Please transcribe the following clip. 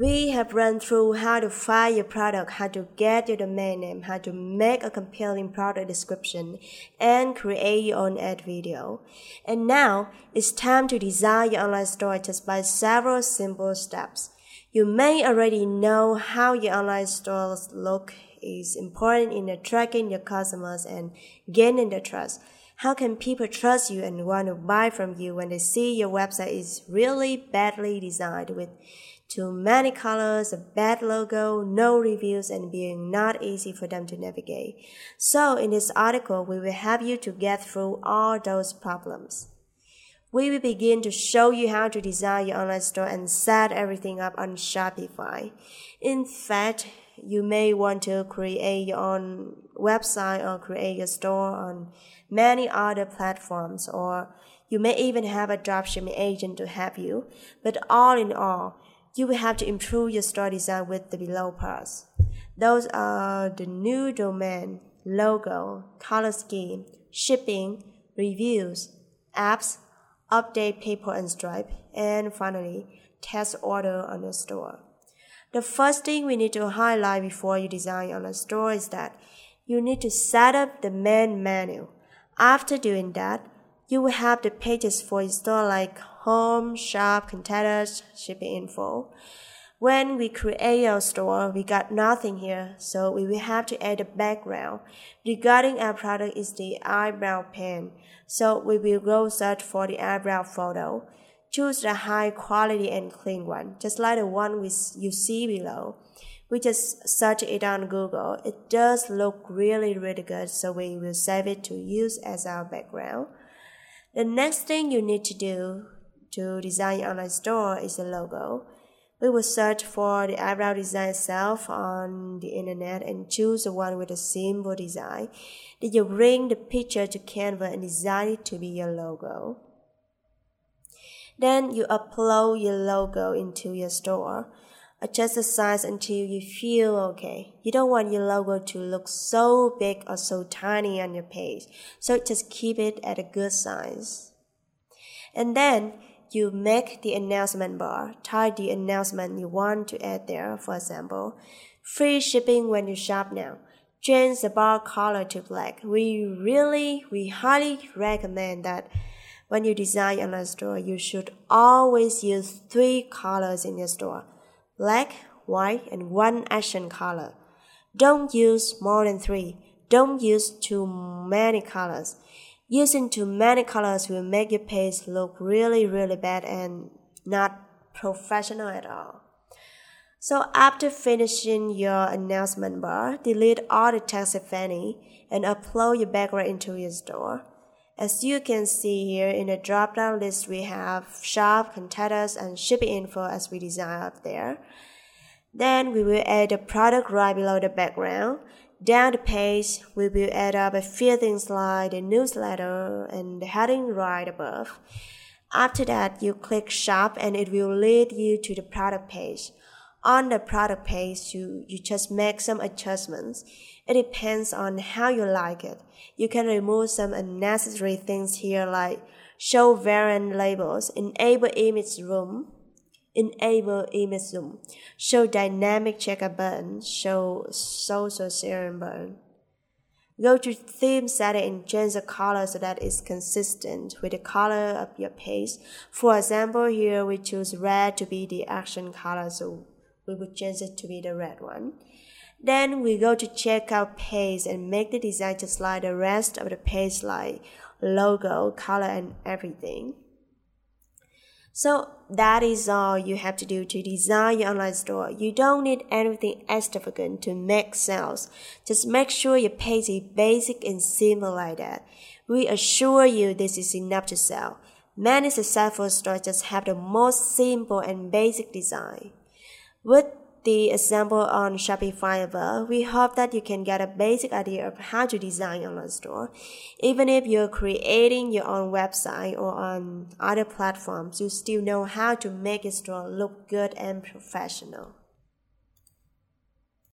We have run through how to find your product, how to get your domain name, how to make a compelling product description, and create your own ad video. And now it's time to design your online store just by several simple steps. You may already know how your online stores look is important in attracting your customers and gaining their trust. How can people trust you and want to buy from you when they see your website is really badly designed with too many colors, a bad logo, no reviews, and being not easy for them to navigate. So in this article, we will help you to get through all those problems. We will begin to show you how to design your online store and set everything up on Shopify. In fact, you may want to create your own website or create your store on many other platforms or you may even have a dropshipping agent to help you. But all in all, you will have to improve your store design with the below parts. Those are the new domain, logo, color scheme, shipping, reviews, apps, update PayPal and stripe, and finally, test order on your store. The first thing we need to highlight before you design on a store is that you need to set up the main menu. After doing that, you will have the pages for your store like home, shop, contacts, shipping info. When we create our store, we got nothing here, so we will have to add a background. Regarding our product is the eyebrow pen, so we will go search for the eyebrow photo. Choose the high quality and clean one, just like the one we, you see below. We just search it on Google. It does look really, really good, so we will save it to use as our background. The next thing you need to do to design your online store is the logo. We will search for the eyebrow design itself on the internet and choose the one with a simple design. Then you bring the picture to Canva and design it to be your logo. Then you upload your logo into your store. Adjust the size until you feel okay. You don't want your logo to look so big or so tiny on your page, so just keep it at a good size. And then you make the announcement bar, type the announcement you want to add there, for example, free shipping when you shop now. Change the bar color to black. We really, we highly recommend that when you design online store, you should always use three colors in your store. Black, white, and one action color. Don't use more than three. Don't use too many colors. Using too many colors will make your page look really, really bad and not professional at all. So after finishing your announcement bar, delete all the text if any and upload your background into your store. As you can see here in the drop-down list, we have shop, contact and shipping info as we design up there. Then we will add the product right below the background. Down the page, we will add up a few things like the newsletter and the heading right above. After that, you click shop and it will lead you to the product page. On the product page, you, you just make some adjustments. It depends on how you like it. You can remove some unnecessary things here like show variant labels, enable image zoom, enable image zoom, show dynamic checkout button, show social sharing button. Go to theme setting and change the color so that it's consistent with the color of your page. For example, here we choose red to be the action color, so we would change it to be the red one. Then we go to check checkout page and make the design just like the rest of the page like logo, color, and everything. So that is all you have to do to design your online store. You don't need anything extravagant to make sales. Just make sure your page is basic and simple like that. We assure you this is enough to sell. Many successful stores just have the most simple and basic design. With the example on Shopify above, we hope that you can get a basic idea of how to design your online store. Even if you're creating your own website or on other platforms, you still know how to make your store look good and professional.